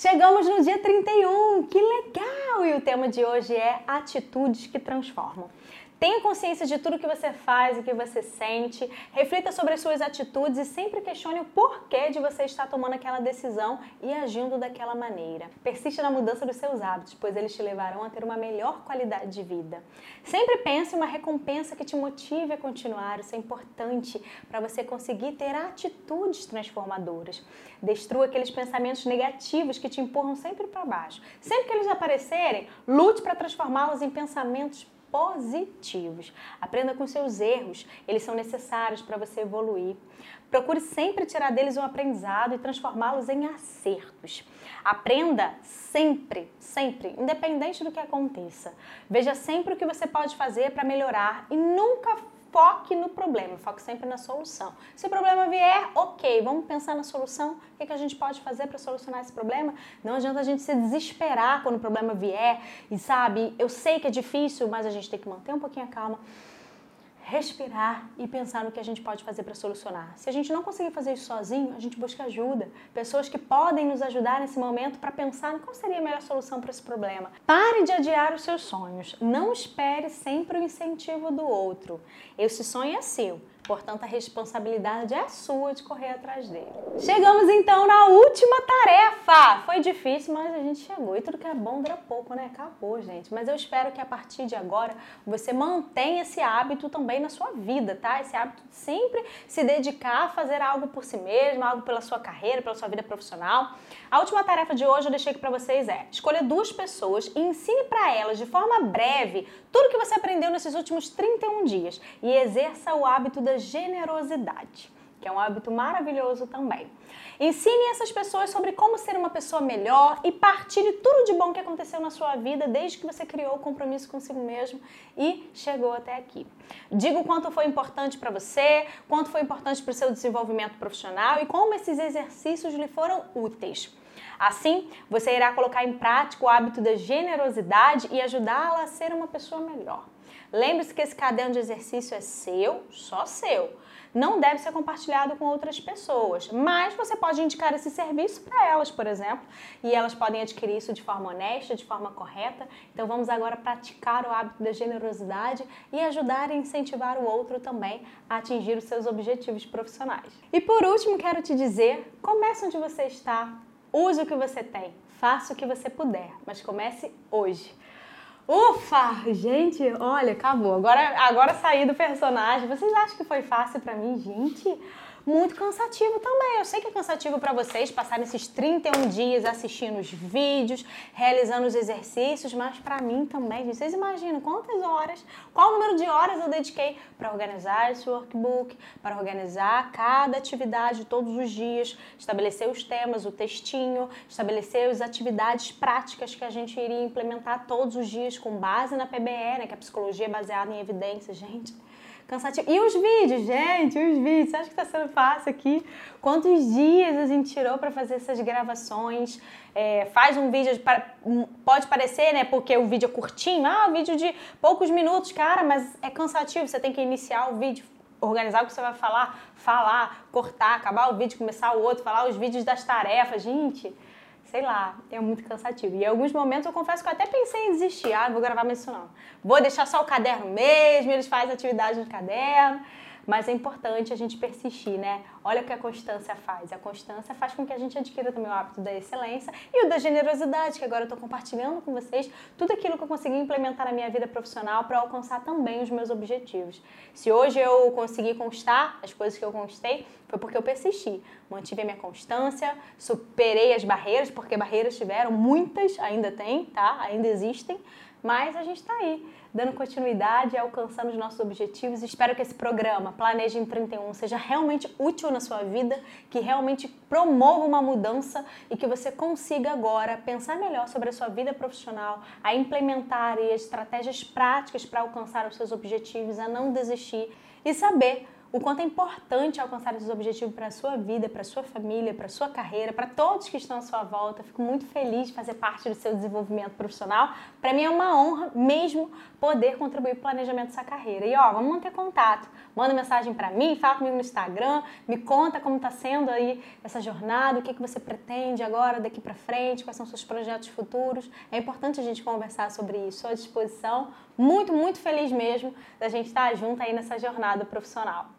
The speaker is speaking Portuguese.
Chegamos no dia 31, que legal! E o tema de hoje é atitudes que transformam. Tenha consciência de tudo que você faz e que você sente, reflita sobre as suas atitudes e sempre questione o porquê de você estar tomando aquela decisão e agindo daquela maneira. Persista na mudança dos seus hábitos, pois eles te levarão a ter uma melhor qualidade de vida. Sempre pense em uma recompensa que te motive a continuar, isso é importante para você conseguir ter atitudes transformadoras. Destrua aqueles pensamentos negativos que te empurram sempre para baixo. Sempre que eles aparecerem, lute para transformá-los em pensamentos positivos. Aprenda com seus erros, eles são necessários para você evoluir. Procure sempre tirar deles um aprendizado e transformá-los em acertos. Aprenda sempre, sempre, independente do que aconteça. Veja sempre o que você pode fazer para melhorar e nunca foque no problema, foque sempre na solução. Se o problema vier, ok, vamos pensar na solução. O que, a gente pode fazer para solucionar esse problema? Não adianta a gente se desesperar quando o problema vier e sabe, eu sei que é difícil, mas a gente tem que manter um pouquinho a calma respirar e pensar no que a gente pode fazer para solucionar. Se a gente não conseguir fazer isso sozinho, a gente busca ajuda, pessoas que podem nos ajudar nesse momento para pensar em qual seria a melhor solução para esse problema. Pare de adiar os seus sonhos. Não espere sempre o incentivo do outro. Esse sonho é seu. Portanto, a responsabilidade é sua de correr atrás dele. Chegamos então na última tarefa. Foi difícil, mas a gente chegou. E tudo que é bom dura pouco, né? Acabou, gente. Mas eu espero que a partir de agora você mantenha esse hábito também na sua vida, tá? Esse hábito de sempre se dedicar a fazer algo por si mesmo, algo pela sua carreira, pela sua vida profissional. A última tarefa de hoje eu deixei aqui para vocês é: escolha duas pessoas e ensine para elas de forma breve tudo que você aprendeu nesses últimos 31 dias e exerça o hábito da generosidade, que é um hábito maravilhoso também. Ensine essas pessoas sobre como ser uma pessoa melhor e partilhe tudo de bom que aconteceu na sua vida desde que você criou o compromisso consigo mesmo e chegou até aqui. Diga o quanto foi importante para você, quanto foi importante para o seu desenvolvimento profissional e como esses exercícios lhe foram úteis. Assim, você irá colocar em prática o hábito da generosidade e ajudá-la a ser uma pessoa melhor. Lembre-se que esse caderno de exercício é seu, só seu. Não deve ser compartilhado com outras pessoas, mas você pode indicar esse serviço para elas, por exemplo, e elas podem adquirir isso de forma honesta, de forma correta. Então vamos agora praticar o hábito da generosidade e ajudar e incentivar o outro também a atingir os seus objetivos profissionais. E por último, quero te dizer, comece onde você está, use o que você tem, faça o que você puder, mas comece hoje. Ufa! Gente, olha, acabou. Agora, agora saí do personagem. Vocês acham que foi fácil para mim? Gente, muito cansativo também. Eu sei que é cansativo para vocês passarem esses 31 dias assistindo os vídeos, realizando os exercícios, mas para mim também. Vocês imaginam quantas horas, qual o número de horas eu dediquei para organizar esse workbook, para organizar cada atividade todos os dias, estabelecer os temas, o textinho, estabelecer as atividades práticas que a gente iria implementar todos os dias com base na PBE, né, que é a psicologia baseada em evidências, gente cansativo. E os vídeos, gente, os vídeos. Você acha que tá sendo fácil aqui? Quantos dias a gente tirou para fazer essas gravações? É, faz um vídeo, pode parecer, né? Porque o vídeo é curtinho, ah, um vídeo de poucos minutos, cara, mas é cansativo. Você tem que iniciar o vídeo, organizar o que você vai falar, falar, cortar, acabar o vídeo, começar o outro, falar os vídeos das tarefas. Gente, sei lá, é muito cansativo. E em alguns momentos eu confesso que eu até pensei em desistir. Ah, vou gravar mais isso não. Vou deixar só o caderno mesmo, eles fazem atividade no caderno. Mas é importante a gente persistir, né? Olha o que a constância faz. A constância faz com que a gente adquira também o hábito da excelência e o da generosidade, que agora eu estou compartilhando com vocês tudo aquilo que eu consegui implementar na minha vida profissional para alcançar também os meus objetivos. Se hoje eu consegui conquistar as coisas que eu conquistei, foi porque eu persisti, mantive a minha constância, superei as barreiras, porque barreiras tiveram, muitas ainda tem, tá? Ainda existem, mas a gente está aí dando continuidade alcançando os nossos objetivos. Espero que esse programa Planeje em 31 seja realmente útil na sua vida, que realmente promova uma mudança e que você consiga agora pensar melhor sobre a sua vida profissional, a implementar estratégias práticas para alcançar os seus objetivos, a não desistir e saber o quanto é importante alcançar esses objetivos para a sua vida, para a sua família, para a sua carreira, para todos que estão à sua volta. Fico muito feliz de fazer parte do seu desenvolvimento profissional. Para mim é uma honra mesmo poder contribuir para o planejamento dessa carreira. E ó, vamos manter contato. Manda mensagem para mim, fala comigo no Instagram, me conta como está sendo aí essa jornada, o que, que você pretende agora, daqui para frente, quais são seus projetos futuros. É importante a gente conversar sobre isso. Estou à disposição. Muito, muito feliz mesmo da gente estar junto aí nessa jornada profissional.